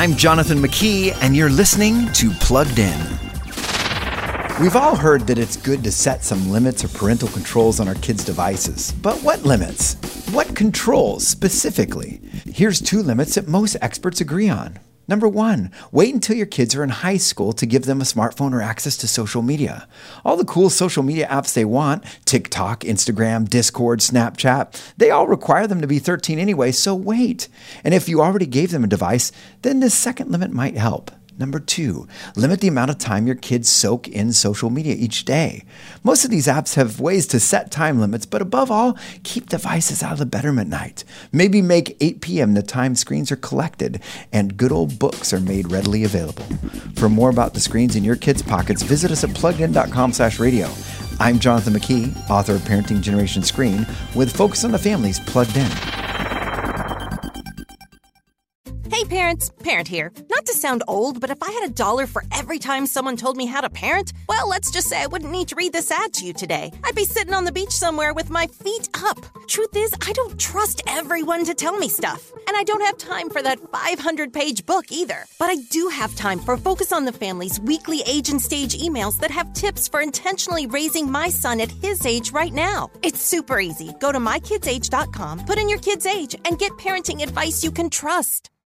I'm Jonathan McKee, and you're listening to Plugged In. We've all heard that it's good to set some limits or parental controls on our kids' devices. But what limits? What controls specifically? Here's two limits that most experts agree on. Number one, wait until your kids are in high school to give them a smartphone or access to social media. All the cool social media apps they want TikTok, Instagram, Discord, Snapchat they all require them to be 13 anyway, so wait. And if you already gave them a device, then this second limit might help. Number two, limit the amount of time your kids soak in social media each day. Most of these apps have ways to set time limits, but above all, keep devices out of the bedroom at night. Maybe make 8 p.m. the time screens are collected and good old books are made readily available. For more about the screens in your kids' pockets, visit us at pluggedin.com slash radio. I'm Jonathan McKee, author of Parenting Generation Screen, with Focus on the Family's Plugged In. Hey parents, Parent here. Not to sound old, but if I had a dollar for every time someone told me how to parent, well, let's just say I wouldn't need to read this ad to you today. I'd be sitting on the beach somewhere with my feet up. Truth is, I don't trust everyone to tell me stuff. And I don't have time for that 500 page book either. But I do have time for Focus on the Family's weekly age and stage emails that have tips for intentionally raising my son at his age right now. It's super easy. Go to mykidsage.com, put in your kid's age, and get parenting advice you can trust.